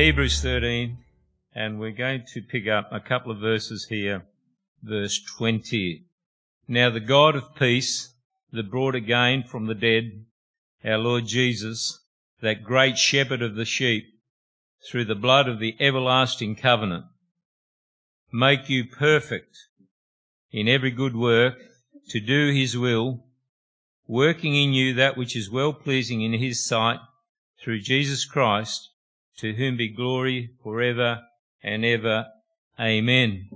Hebrews 13, and we're going to pick up a couple of verses here. Verse 20. Now the God of peace, that brought again from the dead our Lord Jesus, that great shepherd of the sheep, through the blood of the everlasting covenant, make you perfect in every good work to do his will, working in you that which is well pleasing in his sight, through Jesus Christ, to whom be glory forever and ever. Amen.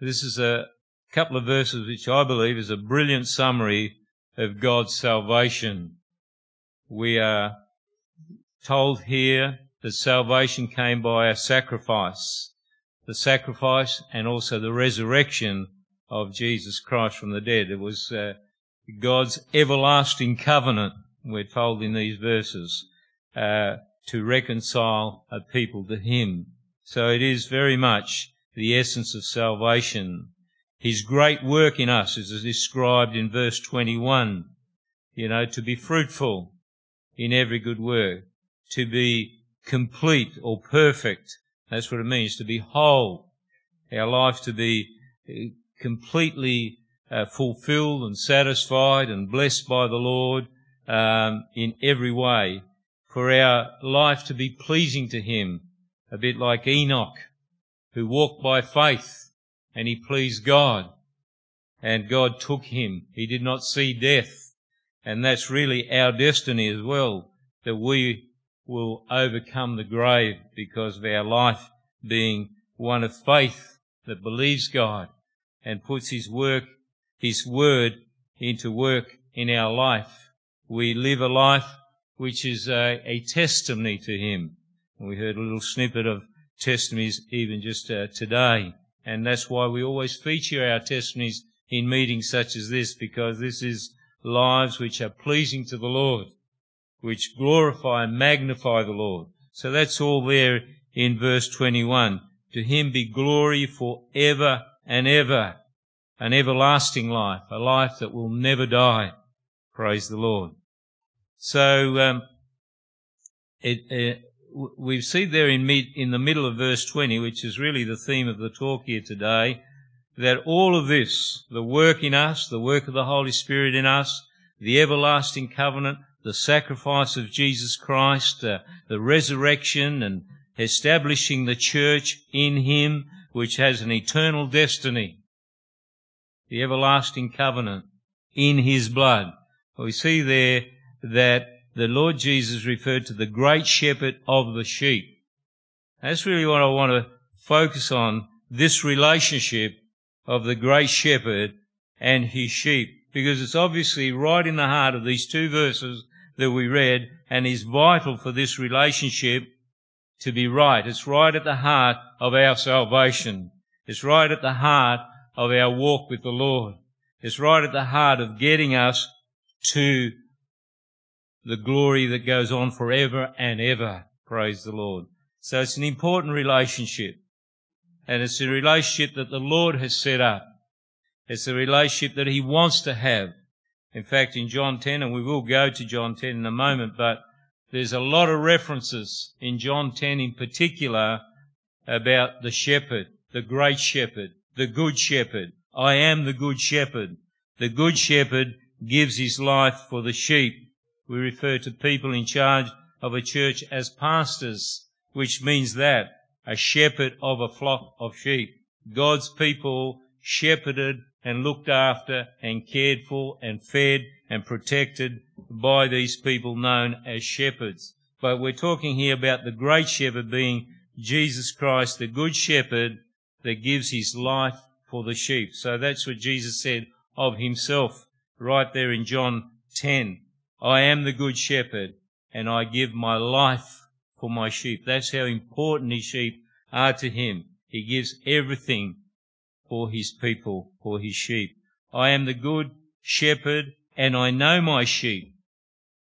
This is a couple of verses which I believe is a brilliant summary of God's salvation. We are told here that salvation came by a sacrifice, the sacrifice and also the resurrection of Jesus Christ from the dead. It was uh, God's everlasting covenant, we're told in these verses. Uh, to reconcile a people to Him. So it is very much the essence of salvation. His great work in us is described in verse 21. You know, to be fruitful in every good work, to be complete or perfect. That's what it means, to be whole. Our life to be uh, completely uh, fulfilled and satisfied and blessed by the Lord um, in every way for our life to be pleasing to Him, a bit like Enoch, who walked by faith and he pleased God. And God took him. He did not see death. And that's really our destiny as well, that we will overcome the grave because of our life being one of faith that believes God and puts His work, His word into work in our life. We live a life which is a, a testimony to him. And we heard a little snippet of testimonies even just uh, today. And that's why we always feature our testimonies in meetings such as this, because this is lives which are pleasing to the Lord, which glorify and magnify the Lord. So that's all there in verse 21. To him be glory for ever and ever, an everlasting life, a life that will never die. Praise the Lord. So um, it, uh, we see there in, mid, in the middle of verse 20, which is really the theme of the talk here today, that all of this, the work in us, the work of the Holy Spirit in us, the everlasting covenant, the sacrifice of Jesus Christ, uh, the resurrection and establishing the church in Him, which has an eternal destiny, the everlasting covenant in His blood. We see there that the Lord Jesus referred to the great shepherd of the sheep. That's really what I want to focus on, this relationship of the great shepherd and his sheep, because it's obviously right in the heart of these two verses that we read and is vital for this relationship to be right. It's right at the heart of our salvation. It's right at the heart of our walk with the Lord. It's right at the heart of getting us to the glory that goes on forever and ever. Praise the Lord. So it's an important relationship. And it's a relationship that the Lord has set up. It's a relationship that He wants to have. In fact, in John 10, and we will go to John 10 in a moment, but there's a lot of references in John 10 in particular about the shepherd, the great shepherd, the good shepherd. I am the good shepherd. The good shepherd gives his life for the sheep. We refer to people in charge of a church as pastors, which means that a shepherd of a flock of sheep. God's people shepherded and looked after and cared for and fed and protected by these people known as shepherds. But we're talking here about the great shepherd being Jesus Christ, the good shepherd that gives his life for the sheep. So that's what Jesus said of himself right there in John 10. I am the good shepherd and I give my life for my sheep. That's how important his sheep are to him. He gives everything for his people, for his sheep. I am the good shepherd and I know my sheep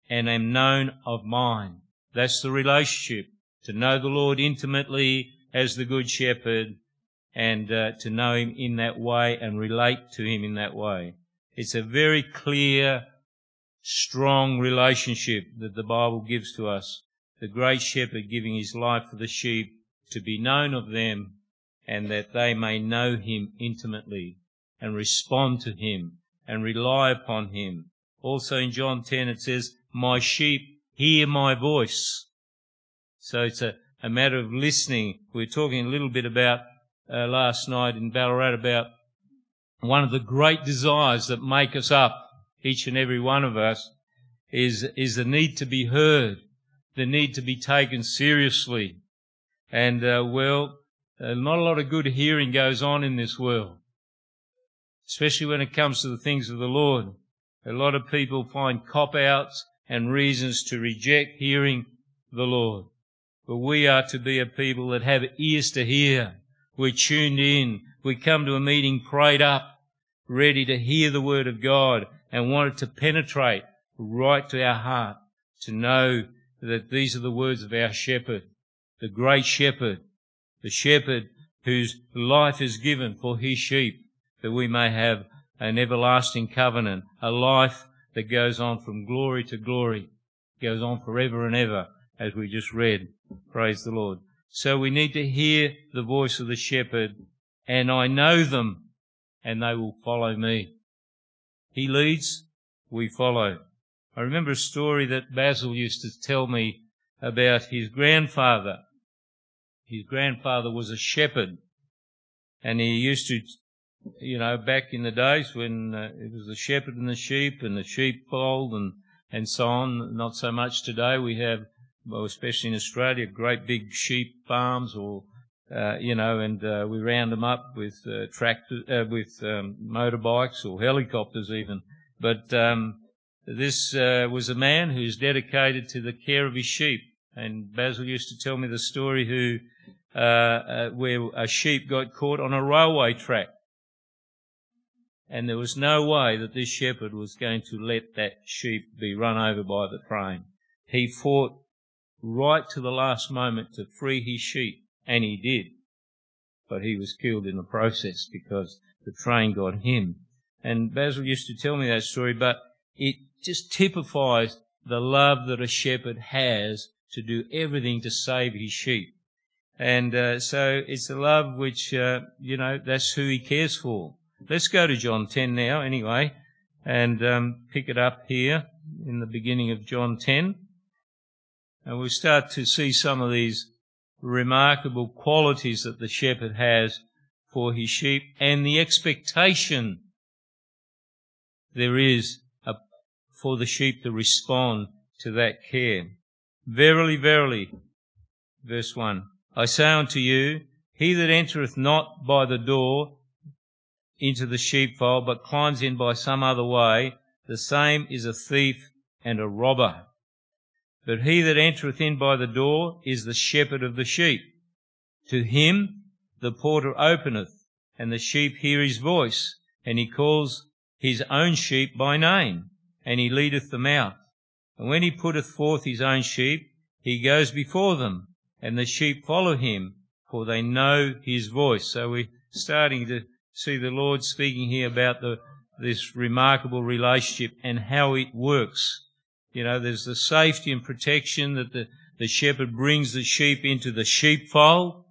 and am known of mine. That's the relationship. To know the Lord intimately as the good shepherd and uh, to know him in that way and relate to him in that way. It's a very clear strong relationship that the Bible gives to us the great shepherd giving his life for the sheep to be known of them and that they may know him intimately and respond to him and rely upon him. Also in John 10 it says, My sheep hear my voice. So it's a, a matter of listening. We were talking a little bit about uh, last night in Ballarat about one of the great desires that make us up, each and every one of us, is, is the need to be heard, the need to be taken seriously. And, uh, well, uh, not a lot of good hearing goes on in this world, especially when it comes to the things of the Lord. A lot of people find cop outs and reasons to reject hearing the Lord. But we are to be a people that have ears to hear. We're tuned in. We come to a meeting prayed up, ready to hear the word of God and want it to penetrate right to our heart, to know that these are the words of our shepherd, the great shepherd, the shepherd whose life is given for his sheep, that we may have an everlasting covenant, a life that goes on from glory to glory, goes on forever and ever, as we just read. Praise the Lord. So we need to hear the voice of the shepherd, and I know them, and they will follow me. He leads, we follow. I remember a story that Basil used to tell me about his grandfather. His grandfather was a shepherd, and he used to, you know, back in the days when uh, it was the shepherd and the sheep and the sheepfold and and so on. Not so much today. We have, well, especially in Australia, great big sheep farms, or uh, you know, and uh, we round them up with uh, tractors, uh, with um, motorbikes or helicopters even. But um, this uh, was a man who's dedicated to the care of his sheep. And Basil used to tell me the story who, uh, uh, where a sheep got caught on a railway track. And there was no way that this shepherd was going to let that sheep be run over by the train. He fought right to the last moment to free his sheep, and he did. But he was killed in the process because the train got him. And Basil used to tell me that story, but it just typifies the love that a shepherd has to do everything to save his sheep. And uh, so it's a love which, uh, you know, that's who he cares for. Let's go to John 10 now, anyway, and um, pick it up here in the beginning of John 10. And we'll start to see some of these remarkable qualities that the shepherd has for his sheep and the expectation there is uh, for the sheep to respond to that care. Verily, verily, verse 1 I say unto you, he that entereth not by the door into the sheepfold, but climbs in by some other way, the same is a thief and a robber. But he that entereth in by the door is the shepherd of the sheep. To him the porter openeth, and the sheep hear his voice, and he calls his own sheep by name and he leadeth them out. And when he putteth forth his own sheep, he goes before them, and the sheep follow him, for they know his voice. So we're starting to see the Lord speaking here about the, this remarkable relationship and how it works. You know, there's the safety and protection that the, the shepherd brings the sheep into the sheepfold,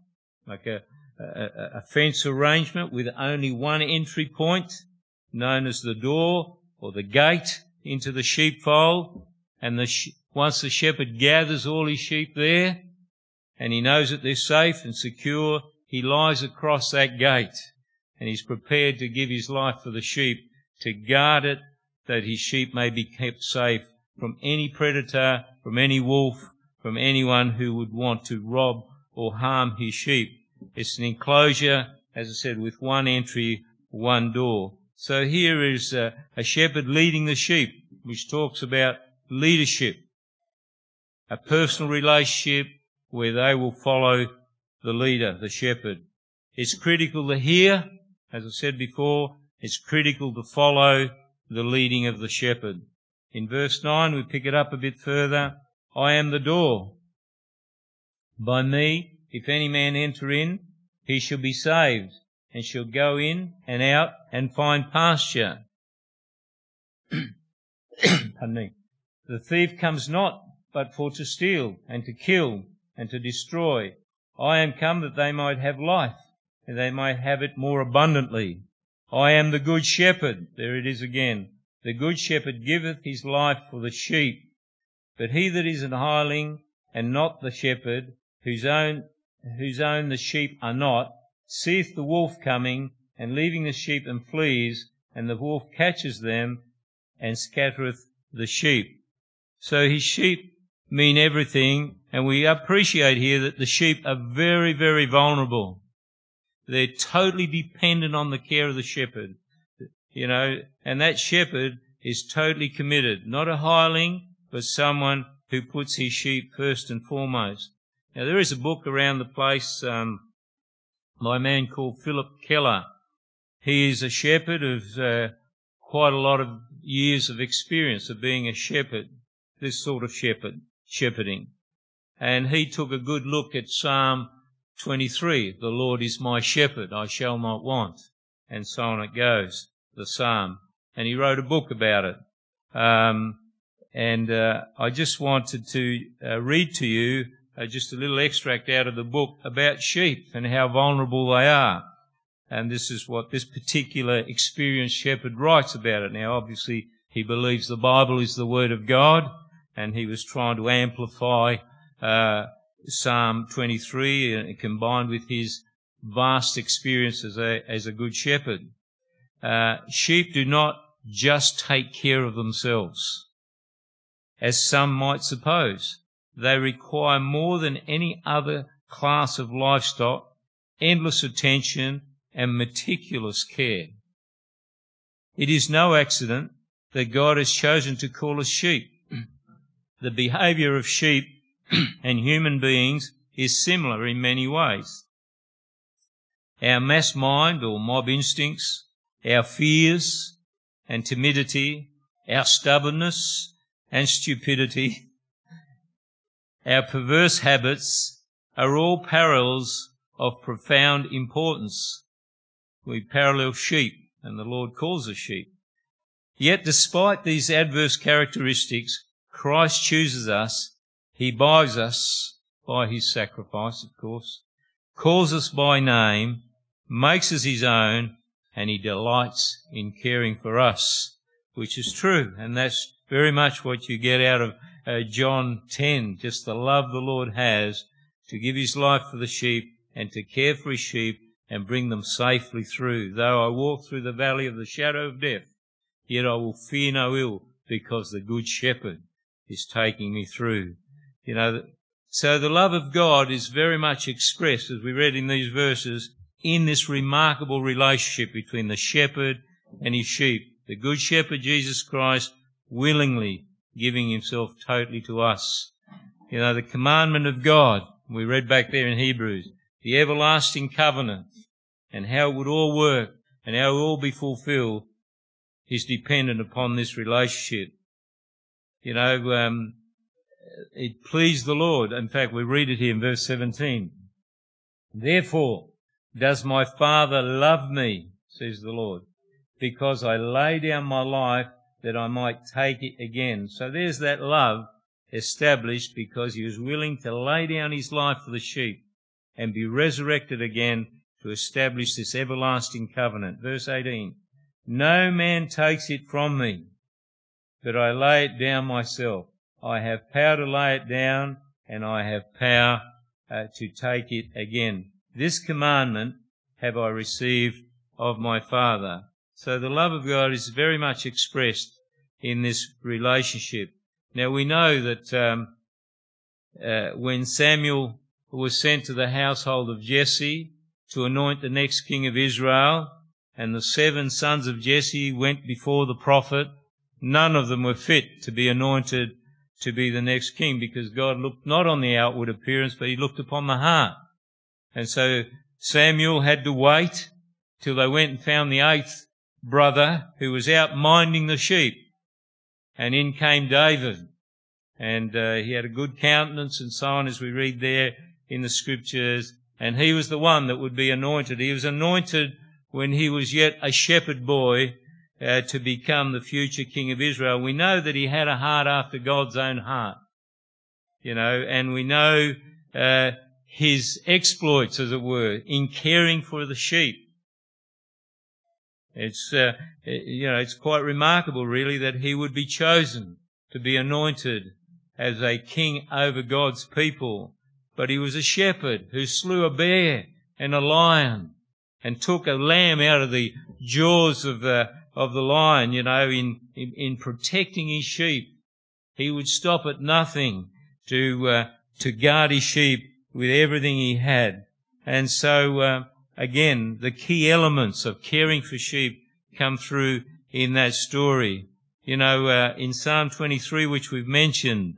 like a, a, a fence arrangement with only one entry point, known as the door or the gate into the sheepfold, and the sh- once the shepherd gathers all his sheep there, and he knows that they're safe and secure, he lies across that gate, and he's prepared to give his life for the sheep, to guard it, that his sheep may be kept safe from any predator, from any wolf, from anyone who would want to rob or harm his sheep. It's an enclosure, as I said, with one entry, one door. So here is a, a shepherd leading the sheep, which talks about leadership, a personal relationship where they will follow the leader, the shepherd. It's critical to hear, as I said before, it's critical to follow the leading of the shepherd. In verse 9, we pick it up a bit further. I am the door. By me, if any man enter in, he shall be saved and shall go in and out and find pasture. Pardon me. The thief comes not but for to steal and to kill and to destroy. I am come that they might have life, and they might have it more abundantly. I am the good shepherd. There it is again. The good shepherd giveth his life for the sheep. But he that is an hireling and not the shepherd, whose own, whose own the sheep are not, seeth the wolf coming, and leaving the sheep and flees, and the wolf catches them and scattereth the sheep. So his sheep mean everything, and we appreciate here that the sheep are very, very vulnerable. They're totally dependent on the care of the shepherd, you know, and that shepherd is totally committed, not a hireling, but someone who puts his sheep first and foremost. Now there is a book around the place um, by a man called Phillip Keller. He is a shepherd of uh, quite a lot of years of experience of being a shepherd, this sort of shepherd, shepherding. And he took a good look at Psalm 23, the Lord is my shepherd, I shall not want. And so on it goes, the Psalm. And he wrote a book about it. Um, and uh, I just wanted to uh, read to you uh, just a little extract out of the book about sheep and how vulnerable they are. And this is what this particular experienced shepherd writes about it. Now, obviously, he believes the Bible is the Word of God, and he was trying to amplify uh, Psalm 23 uh, combined with his vast experience as a, as a good shepherd. Uh, sheep do not just take care of themselves, as some might suppose. They require more than any other class of livestock, endless attention and meticulous care. It is no accident that God has chosen to call us sheep. the behavior of sheep and human beings is similar in many ways. Our mass mind or mob instincts, our fears and timidity, our stubbornness and stupidity, our perverse habits are all parallels of profound importance we parallel sheep, and the Lord calls us sheep. Yet despite these adverse characteristics, Christ chooses us. He buys us by his sacrifice, of course, calls us by name, makes us his own, and he delights in caring for us, which is true. And that's very much what you get out of uh, John 10, just the love the Lord has to give his life for the sheep and to care for his sheep and bring them safely through. Though I walk through the valley of the shadow of death, yet I will fear no ill because the good shepherd is taking me through. You know, so the love of God is very much expressed, as we read in these verses, in this remarkable relationship between the shepherd and his sheep. The good shepherd, Jesus Christ, willingly giving himself totally to us. You know, the commandment of God, we read back there in Hebrews, the everlasting covenant, and how it would all work and how it would all be fulfilled is dependent upon this relationship. You know, um, it pleased the Lord. In fact, we read it here in verse 17. Therefore does my Father love me, says the Lord, because I lay down my life that I might take it again. So there's that love established because he was willing to lay down his life for the sheep and be resurrected again to establish this everlasting covenant. Verse 18. No man takes it from me, but I lay it down myself. I have power to lay it down and I have power uh, to take it again. This commandment have I received of my Father. So the love of God is very much expressed in this relationship. Now we know that um, uh, when Samuel was sent to the household of Jesse to anoint the next king of Israel, and the seven sons of Jesse went before the prophet. None of them were fit to be anointed to be the next king because God looked not on the outward appearance, but he looked upon the heart. And so Samuel had to wait till they went and found the eighth brother who was out minding the sheep. And in came David. And uh, he had a good countenance and so on as we read there in the scriptures, and he was the one that would be anointed. He was anointed when he was yet a shepherd boy uh, to become the future king of Israel. We know that he had a heart after God's own heart. you know, and we know uh, his exploits, as it were, in caring for the sheep. It's, uh, you know, it's quite remarkable, really, that he would be chosen to be anointed as a king over God's people. But he was a shepherd who slew a bear and a lion and took a lamb out of the jaws of the, of the lion, you know, in, in, in protecting his sheep. He would stop at nothing to, uh, to guard his sheep with everything he had. And so, uh, again, the key elements of caring for sheep come through in that story. You know, uh, in Psalm 23, which we've mentioned,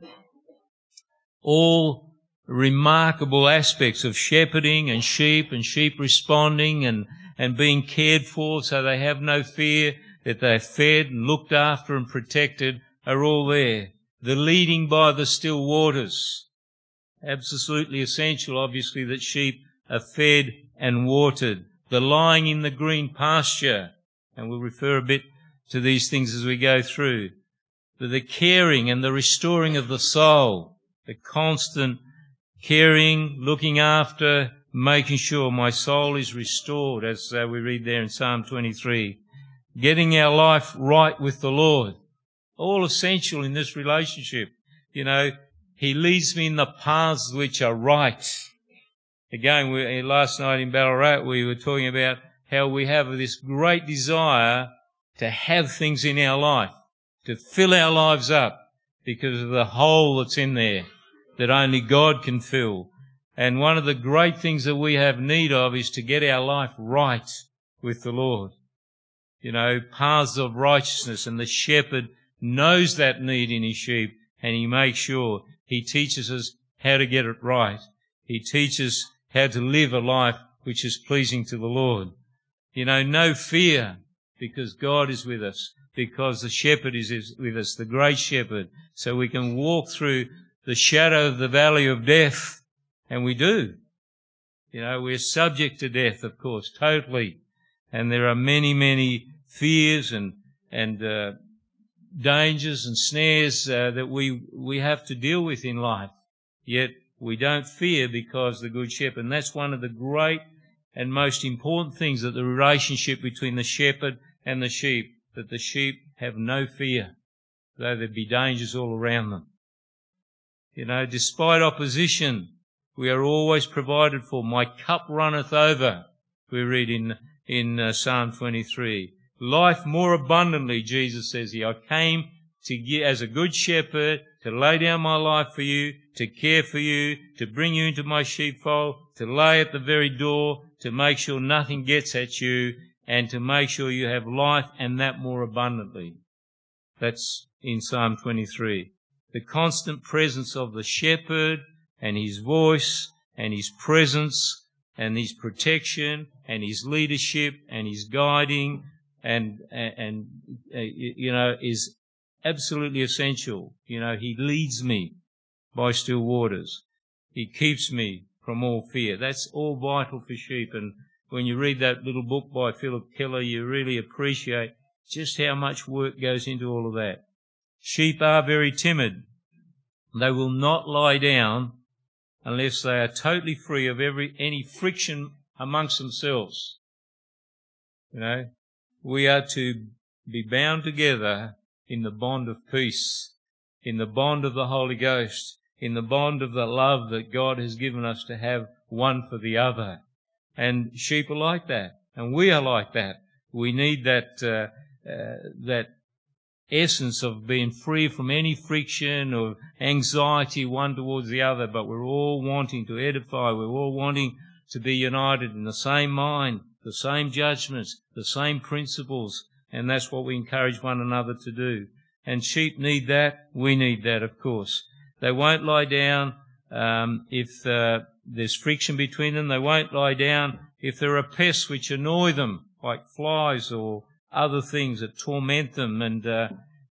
all remarkable aspects of shepherding and sheep and sheep responding and, and being cared for so they have no fear that they're fed and looked after and protected are all there. The leading by the still waters. Absolutely essential, obviously, that sheep are fed and watered. The lying in the green pasture. And we'll refer a bit to these things as we go through. But the caring and the restoring of the soul. The constant caring, looking after, making sure my soul is restored, as uh, we read there in Psalm 23. Getting our life right with the Lord. All essential in this relationship. You know, He leads me in the paths which are right. Again, we, eh, last night in Ballarat, we were talking about how we have this great desire to have things in our life, to fill our lives up because of the hole that's in there that only God can fill. And one of the great things that we have need of is to get our life right with the Lord. You know, paths of righteousness and the shepherd knows that need in his sheep and he makes sure he teaches us how to get it right. He teaches how to live a life which is pleasing to the Lord. You know, no fear because God is with us, because the shepherd is with us, the great shepherd, so we can walk through the shadow of the valley of death, and we do. You know, we're subject to death, of course, totally. And there are many, many fears and, and, uh, dangers and snares uh, that we, we have to deal with in life. Yet we don't fear because the good shepherd, and that's one of the great and most important things that the relationship between the shepherd and the sheep, that the sheep have no fear, though there be dangers all around them. You know, despite opposition, we are always provided for. My cup runneth over, we read in, in uh, Psalm 23. Life more abundantly, Jesus says here. I came to as a good shepherd, to lay down my life for you, to care for you, to bring you into my sheepfold, to lay at the very door, to make sure nothing gets at you, and to make sure you have life and that more abundantly. That's in Psalm 23 the constant presence of the shepherd and his voice and his presence and his protection and his leadership and his guiding and, and, and uh, you know, is absolutely essential. You know, he leads me by still waters. He keeps me from all fear. That's all vital for sheep. And when you read that little book by Phillip Keller, you really appreciate just how much work goes into all of that. Sheep are very timid. They will not lie down unless they are totally free of every, any friction amongst themselves. You know, we are to be bound together in the bond of peace, in the bond of the Holy Ghost, in the bond of the love that God has given us to have one for the other. And sheep are like that, and we are like that. We need that uh, uh, that essence of being free from any friction or anxiety one towards the other, but we're all wanting to edify, we're all wanting to be united in the same mind, the same judgments, the same principles, and that's what we encourage one another to do. And sheep need that, we need that, of course. They won't lie down um, if uh, there's friction between them. They won't lie down if there are pests which annoy them, like flies or other things that torment them and, uh,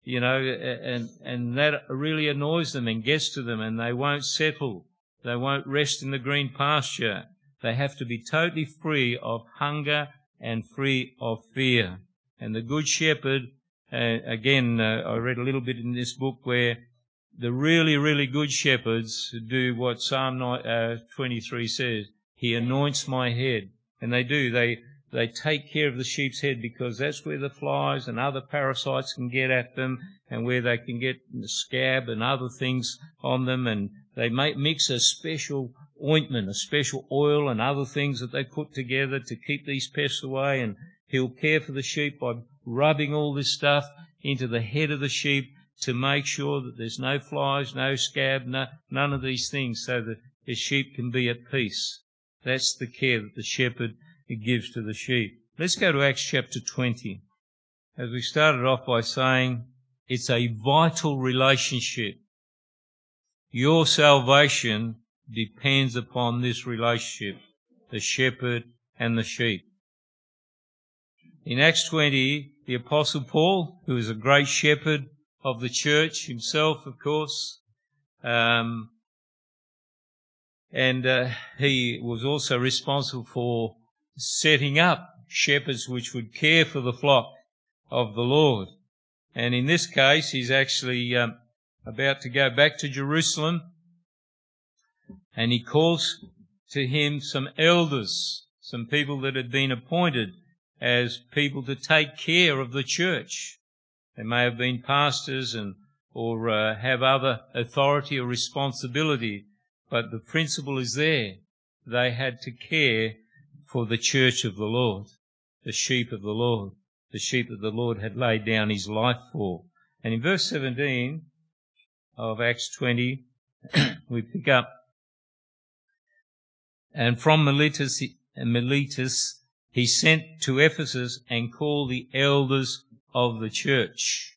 you know, and, and that really annoys them and gets to them and they won't settle. They won't rest in the green pasture. They have to be totally free of hunger and free of fear. And the Good Shepherd, uh, again, uh, I read a little bit in this book where the really, really good shepherds do what Psalm uh, 23 says. He anoints my head. And they do. They, they take care of the sheep's head because that's where the flies and other parasites can get at them and where they can get scab and other things on them. And they make, mix a special ointment, a special oil and other things that they put together to keep these pests away. And he'll care for the sheep by rubbing all this stuff into the head of the sheep to make sure that there's no flies, no scab, no, none of these things so that the sheep can be at peace. That's the care that the shepherd gives to the sheep. Let's go to Acts chapter 20. As we started off by saying, it's a vital relationship. Your salvation depends upon this relationship, the shepherd and the sheep. In Acts 20, the Apostle Paul, who is a great shepherd of the church himself, of course, um, and uh, he was also responsible for setting up shepherds which would care for the flock of the Lord. And in this case, he's actually um, about to go back to Jerusalem and he calls to him some elders, some people that had been appointed as people to take care of the church. They may have been pastors and or uh, have other authority or responsibility, but the principle is there. They had to care for the church of the Lord, the sheep of the Lord, the sheep that the Lord had laid down his life for. And in verse 17 of Acts 20, we pick up, and from Miletus, Miletus he sent to Ephesus and called the elders of the church.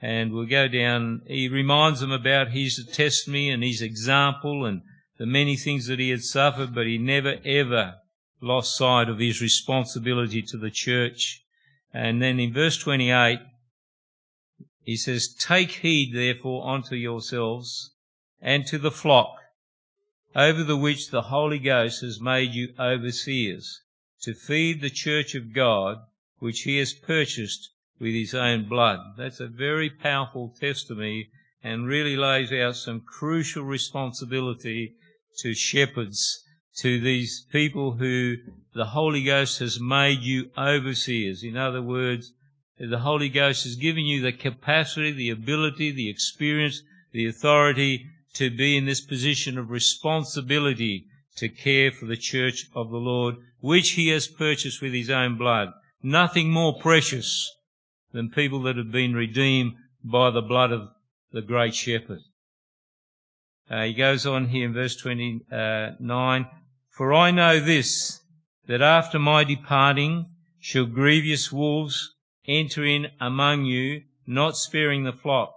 And we'll go down, he reminds them about his testimony and his example and the many things that he had suffered, but he never ever lost sight of his responsibility to the church. And then in verse 28, he says, Take heed therefore unto yourselves and to the flock over the which the Holy Ghost has made you overseers to feed the church of God which he has purchased with his own blood. That's a very powerful testimony and really lays out some crucial responsibility to shepherds to these people who the Holy Ghost has made you overseers. In other words, the Holy Ghost has given you the capacity, the ability, the experience, the authority to be in this position of responsibility to care for the church of the Lord, which he has purchased with his own blood. Nothing more precious than people that have been redeemed by the blood of the great shepherd. Uh, he goes on here in verse 29, for I know this, that after my departing shall grievous wolves enter in among you, not sparing the flock.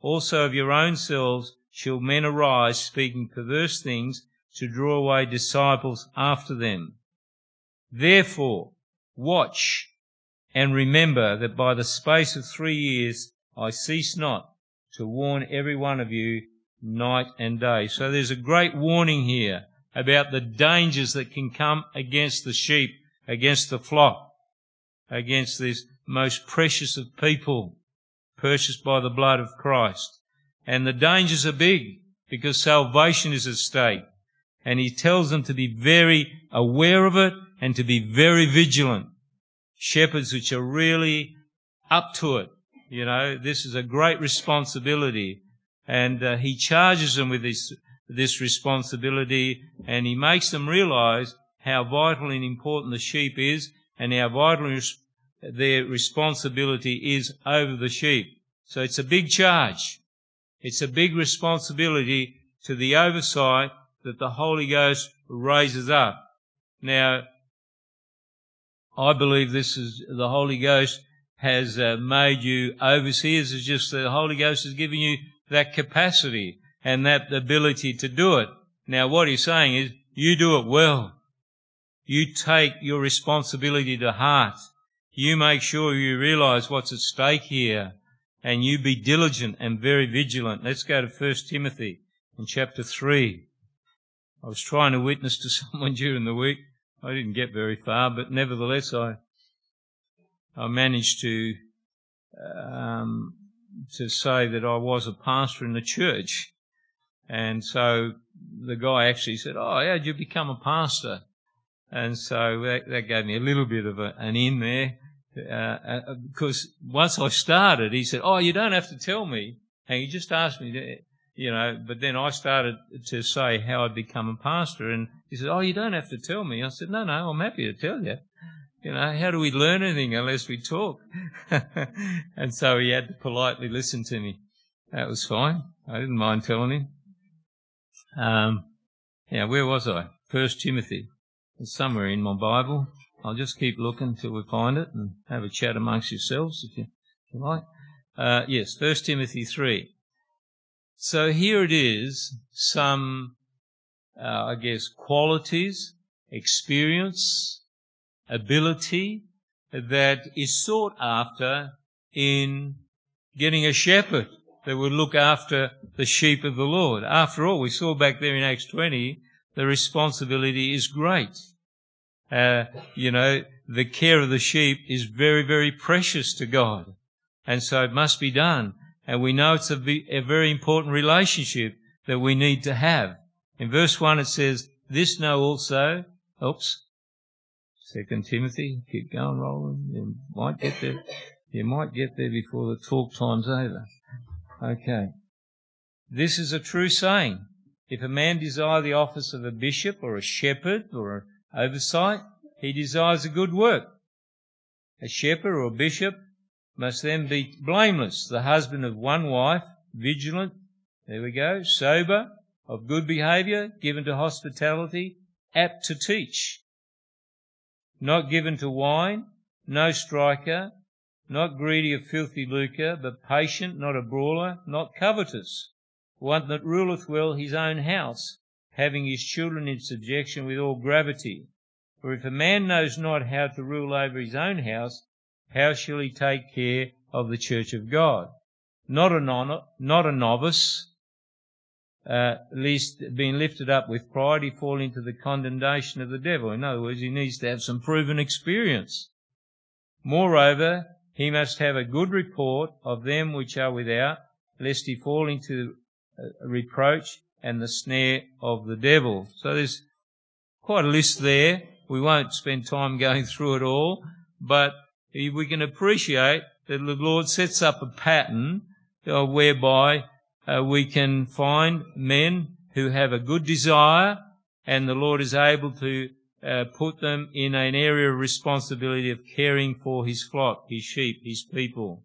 Also of your own selves shall men arise, speaking perverse things, to draw away disciples after them. Therefore, watch and remember that by the space of three years I cease not to warn every one of you night and day. So there's a great warning here about the dangers that can come against the sheep, against the flock, against this most precious of people purchased by the blood of Christ. And the dangers are big because salvation is at stake. And he tells them to be very aware of it and to be very vigilant. Shepherds which are really up to it. You know, this is a great responsibility. And uh, he charges them with this this responsibility and he makes them realize how vital and important the sheep is and how vital their responsibility is over the sheep. So it's a big charge. It's a big responsibility to the oversight that the Holy Ghost raises up. Now, I believe this is the Holy Ghost has uh, made you overseers. It's just the Holy Ghost has given you that capacity and that ability to do it. Now what he's saying is, you do it well. You take your responsibility to heart. You make sure you realize what's at stake here and you be diligent and very vigilant. Let's go to 1 Timothy in chapter 3. I was trying to witness to someone during the week. I didn't get very far, but nevertheless I, I managed to, um, to say that I was a pastor in the church. And so the guy actually said, Oh, how did you become a pastor? And so that, that gave me a little bit of a, an in there. Uh, uh, because once I started, he said, Oh, you don't have to tell me. And he just asked me, you know, but then I started to say how I'd become a pastor. And he said, Oh, you don't have to tell me. I said, No, no, I'm happy to tell you. You know, how do we learn anything unless we talk? and so he had to politely listen to me. That was fine. I didn't mind telling him. Um, yeah, where was I? First Timothy. Somewhere in my Bible. I'll just keep looking till we find it and have a chat amongst yourselves if you, if you like. Uh, yes, First Timothy 3. So here it is, some, uh, I guess, qualities, experience, ability that is sought after in getting a shepherd that would look after the sheep of the Lord. After all, we saw back there in Acts 20, the responsibility is great. Uh, you know, the care of the sheep is very, very precious to God. And so it must be done. And we know it's a, a very important relationship that we need to have. In verse 1 it says, This know also, oops, Second Timothy, keep going rolling. You might get there. You might get there before the talk time's over. Okay. This is a true saying. If a man desire the office of a bishop or a shepherd or oversight, he desires a good work. A shepherd or a bishop must then be blameless, the husband of one wife, vigilant, there we go, sober, of good behaviour, given to hospitality, apt to teach not given to wine, no striker, not greedy of filthy lucre, but patient, not a brawler, not covetous, one that ruleth well his own house, having his children in subjection with all gravity. For if a man knows not how to rule over his own house, how shall he take care of the church of God? Not a, non- not a novice, uh, lest being lifted up with pride he fall into the condemnation of the devil. In other words, he needs to have some proven experience. Moreover, he must have a good report of them which are without, lest he fall into reproach and the snare of the devil. So there's quite a list there. We won't spend time going through it all, but we can appreciate that the Lord sets up a pattern uh, whereby uh, we can find men who have a good desire and the Lord is able to uh, put them in an area of responsibility of caring for his flock, his sheep, his people.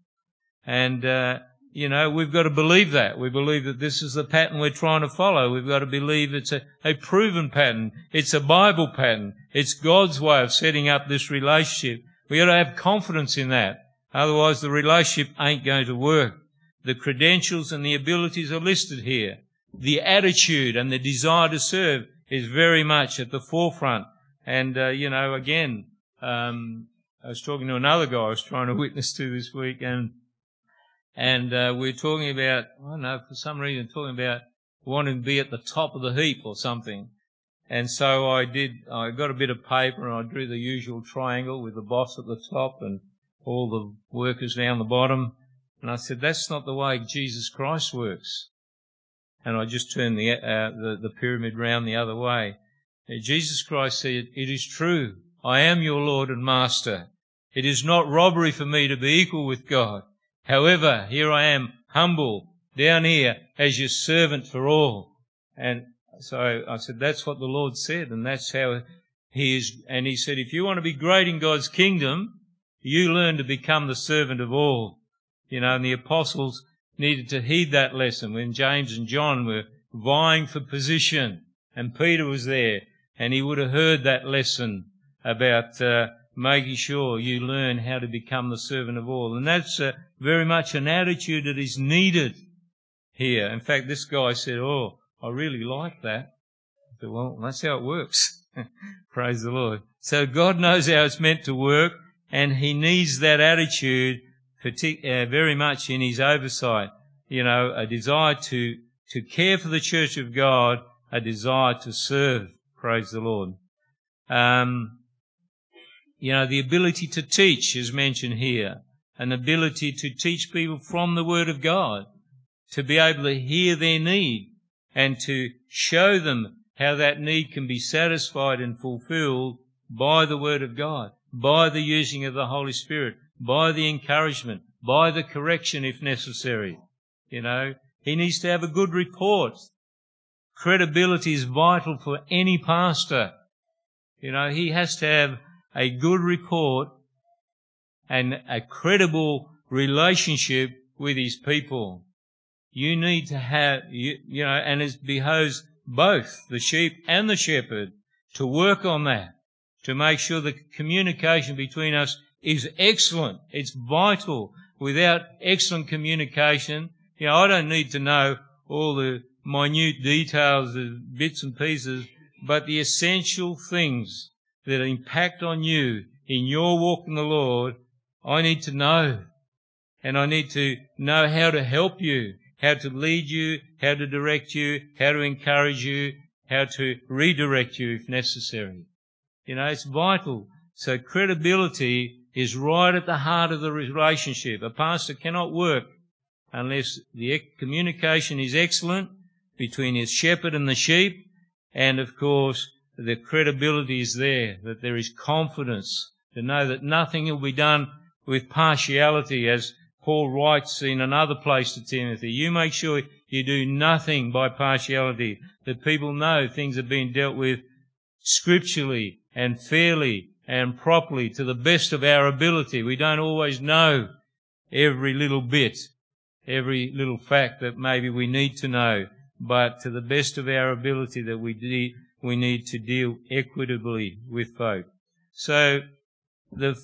And, uh, you know, we've got to believe that. We believe that this is the pattern we're trying to follow. We've got to believe it's a, a proven pattern. It's a Bible pattern. It's God's way of setting up this relationship. We've got to have confidence in that. Otherwise the relationship ain't going to work. The credentials and the abilities are listed here. The attitude and the desire to serve is very much at the forefront. And, uh, you know, again, um, I was talking to another guy I was trying to witness to this week and, and, uh, we are talking about, I don't know, for some reason talking about wanting to be at the top of the heap or something. And so I did, I got a bit of paper and I drew the usual triangle with the boss at the top and all the workers down the bottom. And I said, that's not the way Jesus Christ works. And I just turned the, uh, the, the pyramid round the other way. And Jesus Christ said, it is true. I am your Lord and Master. It is not robbery for me to be equal with God. However, here I am, humble, down here, as your servant for all. And so I said, that's what the Lord said, and that's how he is. And he said, if you want to be great in God's kingdom, you learn to become the servant of all. You know, and the apostles needed to heed that lesson when James and John were vying for position and Peter was there and he would have heard that lesson about uh, making sure you learn how to become the servant of all. And that's uh, very much an attitude that is needed here. In fact, this guy said, Oh, I really like that. I said, Well, that's how it works. Praise the Lord. So God knows how it's meant to work and he needs that attitude partic- uh, very much in his oversight. You know, a desire to, to care for the church of God, a desire to serve. Praise the Lord. Um, you know, the ability to teach is mentioned here. an ability to teach people from the Word of God, to be able to hear their need and to show them how that need can be satisfied and fulfilled by the Word of God, by the using of the Holy Spirit, by the encouragement, by the correction if necessary. You know, he needs to have a good report. Credibility is vital for any pastor. You know, he has to have a good report and a credible relationship with his people. You need to have, you, you know, and it behoves both the sheep and the shepherd to work on that, to make sure the communication between us is excellent. It's vital. Without excellent communication, you know, I don't need to know all the minute details, the bits and pieces, but the essential things that impact on you in your walk in the Lord, I need to know. And I need to know how to help you, how to lead you, how to direct you, how to encourage you, how to redirect you if necessary. You know, it's vital. So credibility is right at the heart of the relationship. A pastor cannot work unless the communication is excellent between his shepherd and the sheep, and of course the credibility is there, that there is confidence to know that nothing will be done with partiality as Paul writes in another place to Timothy. You make sure you do nothing by partiality, that people know things are being dealt with scripturally and fairly and properly to the best of our ability. We don't always know every little bit, every little fact that maybe we need to know, but to the best of our ability that we de- we need to deal equitably with folk. So the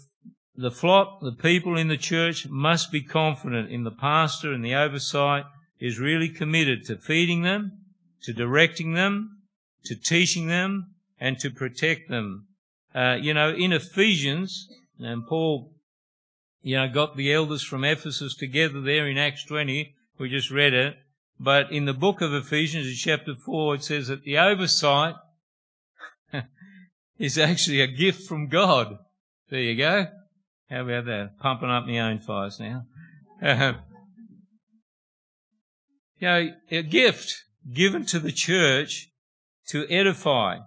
the flock, the people in the church must be confident in the pastor and the oversight is really committed to feeding them, to directing them, to teaching them, and to protect them. Uh, you know, in Ephesians, and Paul, you know, got the elders from Ephesus together there in Acts 20. We just read it. But in the book of Ephesians, in chapter 4, it says that the oversight is actually a gift from God. There you go. How about that? Pumping up my own fires now. Uh, you know, a gift given to the church to edify,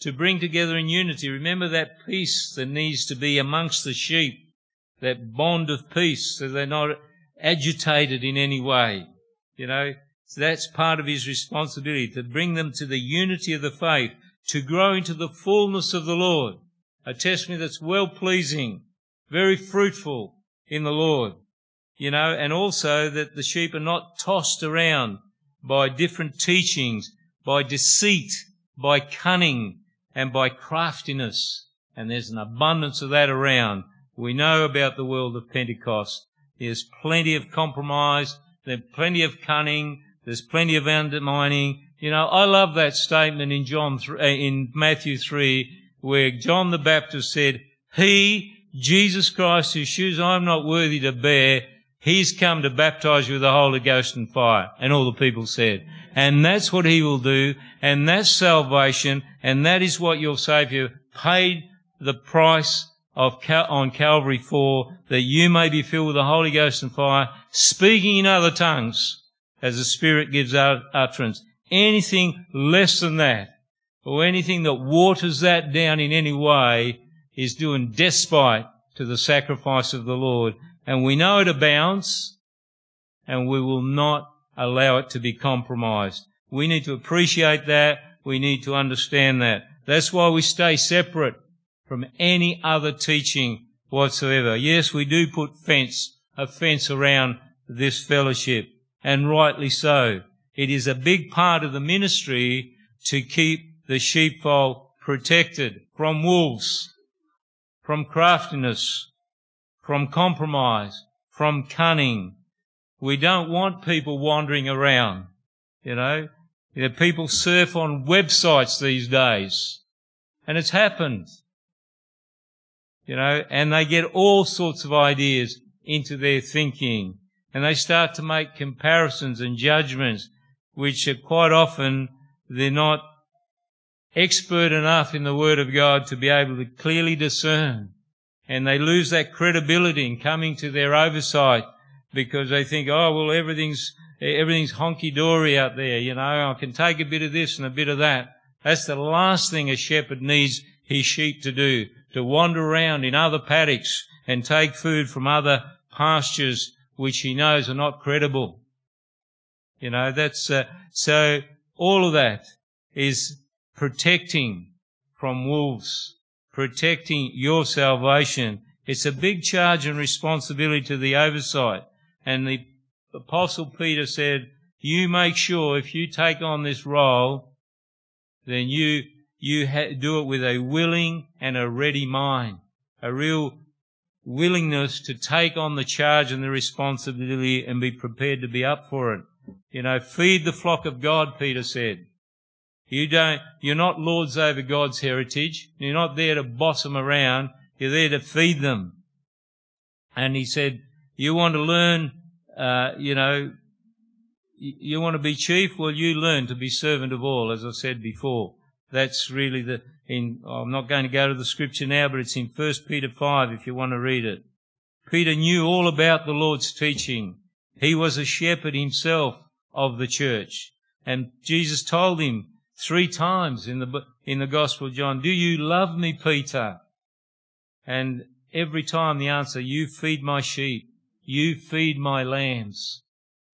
to bring together in unity. Remember that peace that needs to be amongst the sheep, that bond of peace, so they're not agitated in any way. You know, so that's part of his responsibility, to bring them to the unity of the faith, to grow into the fullness of the Lord. A testimony that's well pleasing, very fruitful in the Lord. You know, and also that the sheep are not tossed around by different teachings, by deceit, by cunning, and by craftiness. And there's an abundance of that around. We know about the world of Pentecost. There's plenty of compromise, there's plenty of cunning, there's plenty of undermining, you know, I love that statement in John, uh, in Matthew 3, where John the Baptist said, He, Jesus Christ, whose shoes I'm not worthy to bear, He's come to baptize you with the Holy Ghost and fire. And all the people said. And that's what He will do. And that's salvation. And that is what your Saviour paid the price of Cal- on Calvary for, that you may be filled with the Holy Ghost and fire, speaking in other tongues as the Spirit gives utterance. Anything less than that, or anything that waters that down in any way, is doing despite to the sacrifice of the Lord. And we know it abounds, and we will not allow it to be compromised. We need to appreciate that. We need to understand that. That's why we stay separate from any other teaching whatsoever. Yes, we do put fence, a fence around this fellowship, and rightly so. It is a big part of the ministry to keep the sheepfold protected from wolves, from craftiness, from compromise, from cunning. We don't want people wandering around, you know. You know, people surf on websites these days, and it's happened, you know, and they get all sorts of ideas into their thinking, and they start to make comparisons and judgments which quite often they're not expert enough in the Word of God to be able to clearly discern and they lose that credibility in coming to their oversight because they think, oh, well, everything's, everything's honky dory out there. You know, I can take a bit of this and a bit of that. That's the last thing a shepherd needs his sheep to do, to wander around in other paddocks and take food from other pastures which he knows are not credible. You know, that's, uh, so all of that is protecting from wolves, protecting your salvation. It's a big charge and responsibility to the oversight. And the apostle Peter said, you make sure if you take on this role, then you, you ha- do it with a willing and a ready mind, a real willingness to take on the charge and the responsibility and be prepared to be up for it. You know, feed the flock of God, Peter said. You don't, you're not lords over God's heritage. You're not there to boss them around. You're there to feed them. And he said, you want to learn, uh, you know, you want to be chief? Well, you learn to be servant of all, as I said before. That's really the, in, I'm not going to go to the scripture now, but it's in 1 Peter 5 if you want to read it. Peter knew all about the Lord's teaching. He was a shepherd himself of the church. And Jesus told him three times in the, in the Gospel of John, do you love me, Peter? And every time the answer, you feed my sheep. You feed my lambs.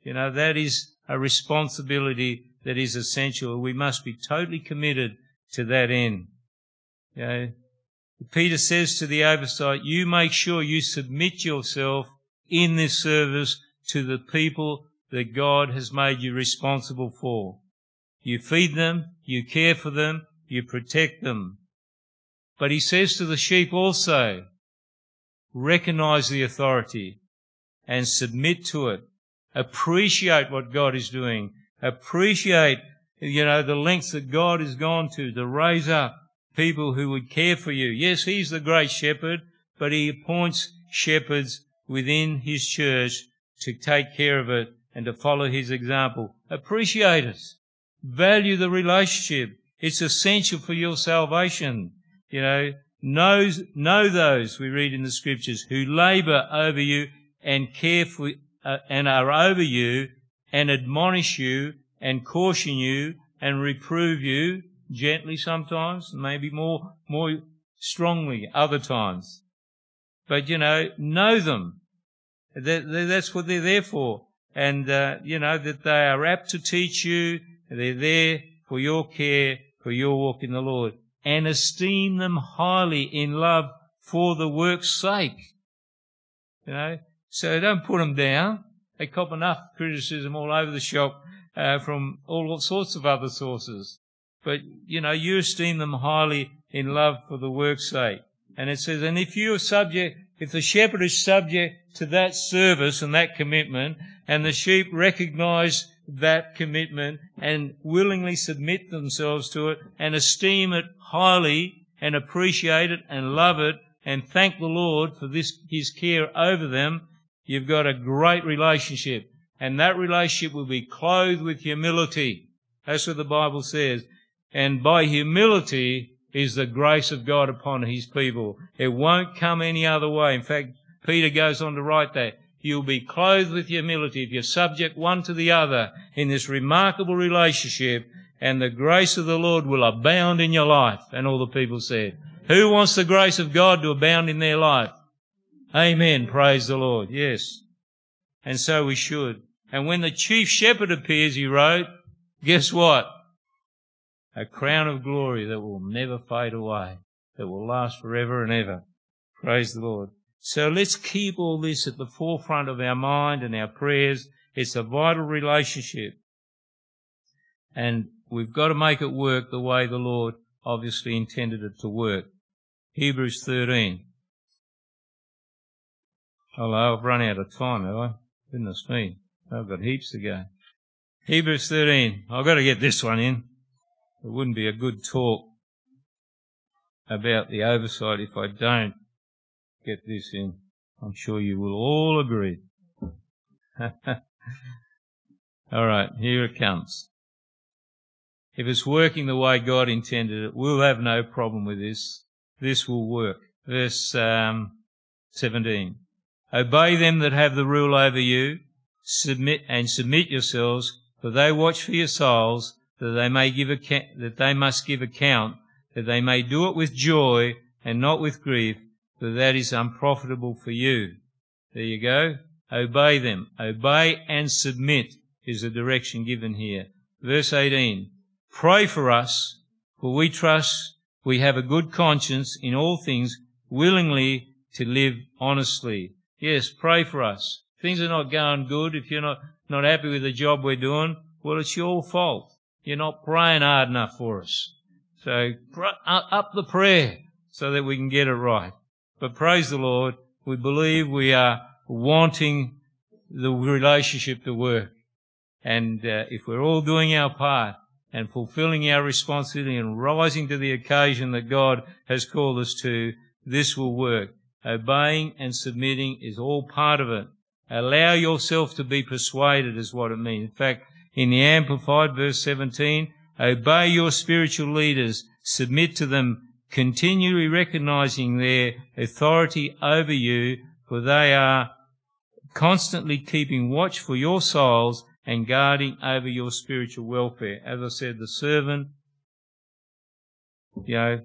You know, that is a responsibility that is essential. We must be totally committed to that end. You know, Peter says to the oversight, you make sure you submit yourself in this service to the people that God has made you responsible for. You feed them, you care for them, you protect them. But he says to the sheep also, recognize the authority and submit to it. Appreciate what God is doing. Appreciate, you know, the lengths that God has gone to to raise up people who would care for you. Yes, He's the great shepherd, but He appoints shepherds within His church to take care of it and to follow his example. Appreciate it. Value the relationship. It's essential for your salvation. You know, know, know those, we read in the scriptures, who labour over you and care for, uh, and are over you and admonish you and caution you and reprove you gently sometimes, maybe more, more strongly other times. But you know, know them. That's what they're there for and, uh, you know, that they are apt to teach you. They're there for your care, for your walk in the Lord. And esteem them highly in love for the work's sake. You know, so don't put them down. They cop enough criticism all over the shop uh, from all sorts of other sources. But, you know, you esteem them highly in love for the work's sake. And it says, and if you are subject, if the shepherd is subject to that service and that commitment, and the sheep recognize that commitment and willingly submit themselves to it and esteem it highly and appreciate it and love it and thank the Lord for this, His care over them, you've got a great relationship. And that relationship will be clothed with humility. That's what the Bible says. And by humility is the grace of God upon His people. It won't come any other way. In fact, Peter goes on to write that. You'll be clothed with humility if you're subject one to the other in this remarkable relationship and the grace of the Lord will abound in your life. And all the people said, who wants the grace of God to abound in their life? Amen. Praise the Lord. Yes. And so we should. And when the chief shepherd appears, he wrote, guess what? A crown of glory that will never fade away, that will last forever and ever. Praise the Lord. So let's keep all this at the forefront of our mind and our prayers. It's a vital relationship. And we've got to make it work the way the Lord obviously intended it to work. Hebrews 13. Hello, I've run out of time, have I? Goodness me. I've got heaps to go. Hebrews 13. I've got to get this one in. It wouldn't be a good talk about the oversight if I don't get this in. I'm sure you will all agree. all right, here it comes. If it's working the way God intended it, we'll have no problem with this. This will work. Verse um, 17. Obey them that have the rule over you, submit and submit yourselves, for they watch for your souls, that they may give account, that they must give account, that they may do it with joy and not with grief, for that is unprofitable for you. There you go. Obey them. Obey and submit is the direction given here. Verse 18. Pray for us, for we trust we have a good conscience in all things, willingly to live honestly. Yes, pray for us. Things are not going good. If you're not, not happy with the job we're doing, well, it's your fault. You're not praying hard enough for us. So up the prayer so that we can get it right. But praise the Lord, we believe we are wanting the relationship to work. And uh, if we're all doing our part and fulfilling our responsibility and rising to the occasion that God has called us to, this will work. Obeying and submitting is all part of it. Allow yourself to be persuaded is what it means. In fact, in the Amplified verse 17, obey your spiritual leaders, submit to them, continually recognizing their authority over you, for they are constantly keeping watch for your souls and guarding over your spiritual welfare. As I said, the servant, you know,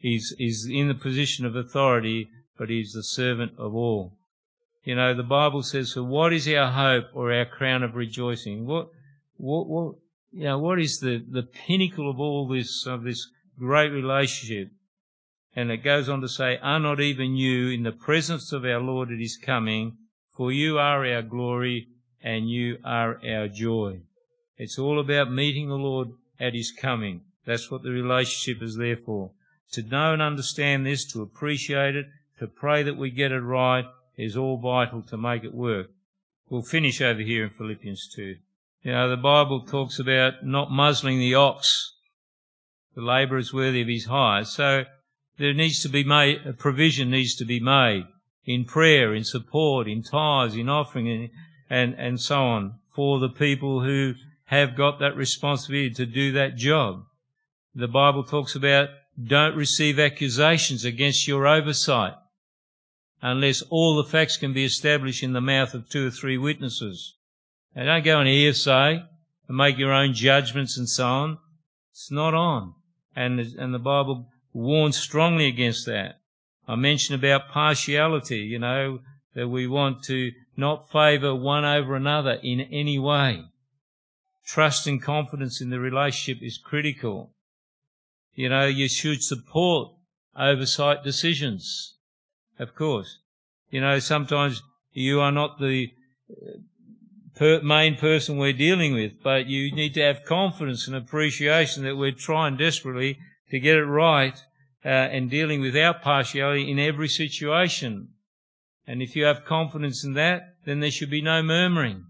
is, is in the position of authority, but he's the servant of all. You know, the Bible says, "For what is our hope or our crown of rejoicing?" What, what, what, you know, what is the the pinnacle of all this of this great relationship? And it goes on to say, "Are not even you in the presence of our Lord at His coming? For you are our glory, and you are our joy." It's all about meeting the Lord at His coming. That's what the relationship is there for. To know and understand this, to appreciate it, to pray that we get it right, is all vital to make it work. We'll finish over here in Philippians 2. You know, the Bible talks about not muzzling the ox. The labourer is worthy of his hire. So there needs to be made, a provision needs to be made in prayer, in support, in tithes, in offering, and, and, and so on for the people who have got that responsibility to do that job. The Bible talks about don't receive accusations against your oversight unless all the facts can be established in the mouth of two or three witnesses. Now don't go on hearsay and make your own judgments and so on. It's not on. And, and the Bible warns strongly against that. I mentioned about partiality, you know, that we want to not favour one over another in any way. Trust and confidence in the relationship is critical. You know, you should support oversight decisions of course. You know, sometimes you are not the per main person we're dealing with, but you need to have confidence and appreciation that we're trying desperately to get it right uh, and dealing with our partiality in every situation. And if you have confidence in that, then there should be no murmuring.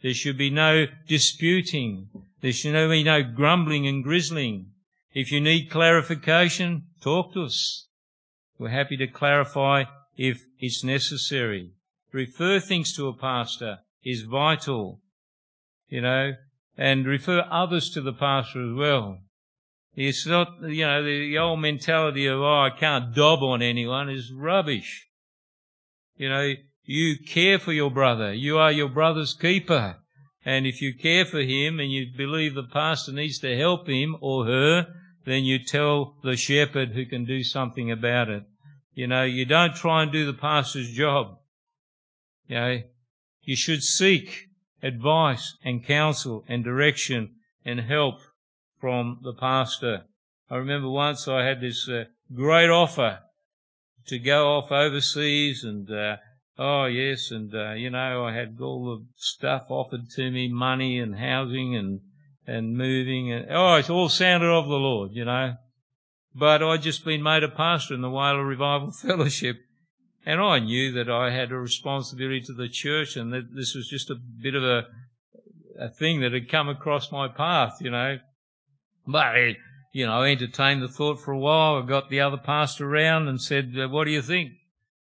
There should be no disputing. There should be no grumbling and grizzling. If you need clarification, talk to us. We're happy to clarify if it's necessary. Refer things to a pastor is vital, you know, and refer others to the pastor as well. It's not, you know, the old mentality of, oh, I can't dob on anyone is rubbish. You know, you care for your brother. You are your brother's keeper. And if you care for him and you believe the pastor needs to help him or her, then you tell the shepherd who can do something about it. You know, you don't try and do the pastor's job. You know, you should seek advice and counsel and direction and help from the pastor. I remember once I had this uh, great offer to go off overseas and, uh, oh yes, and, uh, you know, I had all the stuff offered to me, money and housing and, and moving and, oh, it all sounded of the Lord, you know. But I'd just been made a pastor in the Whyalla Revival Fellowship, and I knew that I had a responsibility to the church, and that this was just a bit of a a thing that had come across my path, you know. But you know, I entertained the thought for a while. I got the other pastor around and said, uh, "What do you think?"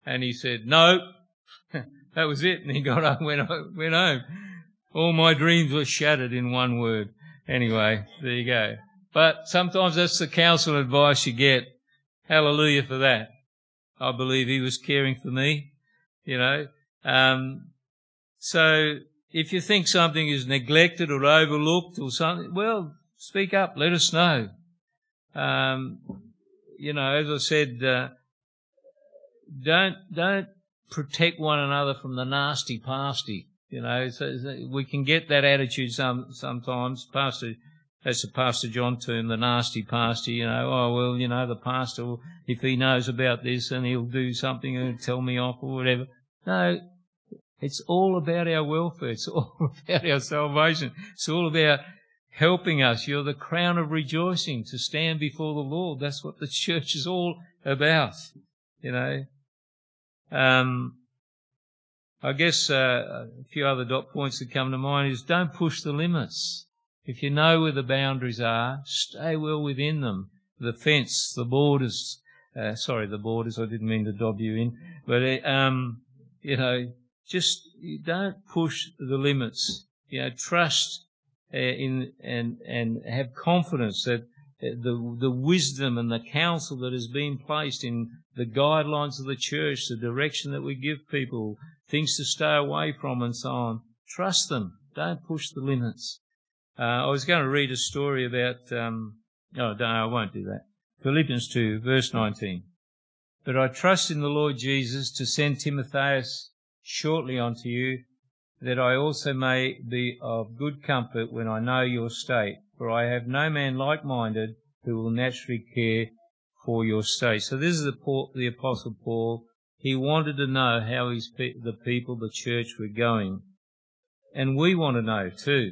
And he said, "No." that was it, and he got up, went went home. All my dreams were shattered in one word. Anyway, there you go. But sometimes that's the counsel advice you get. Hallelujah for that. I believe he was caring for me, you know. Um, so if you think something is neglected or overlooked or something, well, speak up. Let us know. Um, you know, as I said, uh, don't don't protect one another from the nasty pasty. You know, so, so we can get that attitude some sometimes. Pastor, that's a Pastor John term, the nasty pastor. You know, oh well, you know, the pastor, if he knows about this, and he'll do something and tell me off or whatever. No, it's all about our welfare. It's all about our salvation. It's all about helping us. You're the crown of rejoicing to stand before the Lord. That's what the church is all about. You know. Um, I guess uh, a few other dot points that come to mind is don't push the limits. If you know where the boundaries are, stay well within them. The fence, the borders. Uh, sorry, the borders. I didn't mean to dob you in, but uh, um, you know, just don't push the limits. You know, trust uh, in and and have confidence that uh, the the wisdom and the counsel that has been placed in the guidelines of the church, the direction that we give people, things to stay away from, and so on. Trust them. Don't push the limits. Uh, I was going to read a story about. Um, oh, no, I won't do that. Philippians two, verse nineteen. But I trust in the Lord Jesus to send Timotheus shortly unto you, that I also may be of good comfort when I know your state. For I have no man like minded who will naturally care for your state. So this is the, Paul, the Apostle Paul. He wanted to know how his the people, the church, were going. And we want to know too.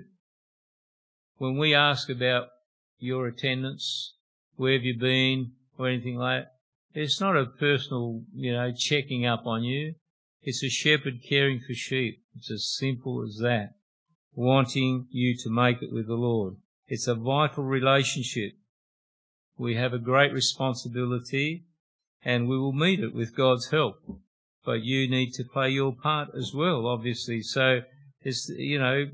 When we ask about your attendance, where have you been, or anything like that, it's not a personal, you know, checking up on you. It's a shepherd caring for sheep. It's as simple as that. Wanting you to make it with the Lord. It's a vital relationship. We have a great responsibility and we will meet it with God's help. But you need to play your part as well, obviously. So it's, you know,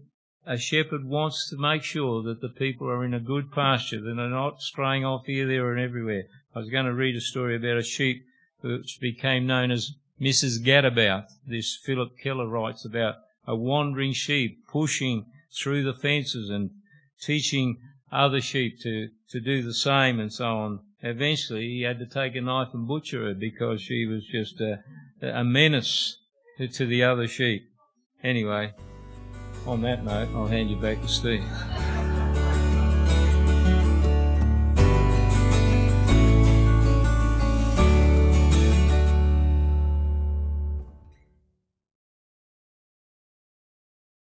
a shepherd wants to make sure that the people are in a good pasture, that they're not straying off here, there, and everywhere. I was going to read a story about a sheep which became known as Mrs. Gadabout. This Phillip Keller writes about a wandering sheep pushing through the fences and teaching other sheep to, to do the same and so on. Eventually, he had to take a knife and butcher her because she was just a, a menace to the other sheep. Anyway, on that note, I'll hand you back to Steve.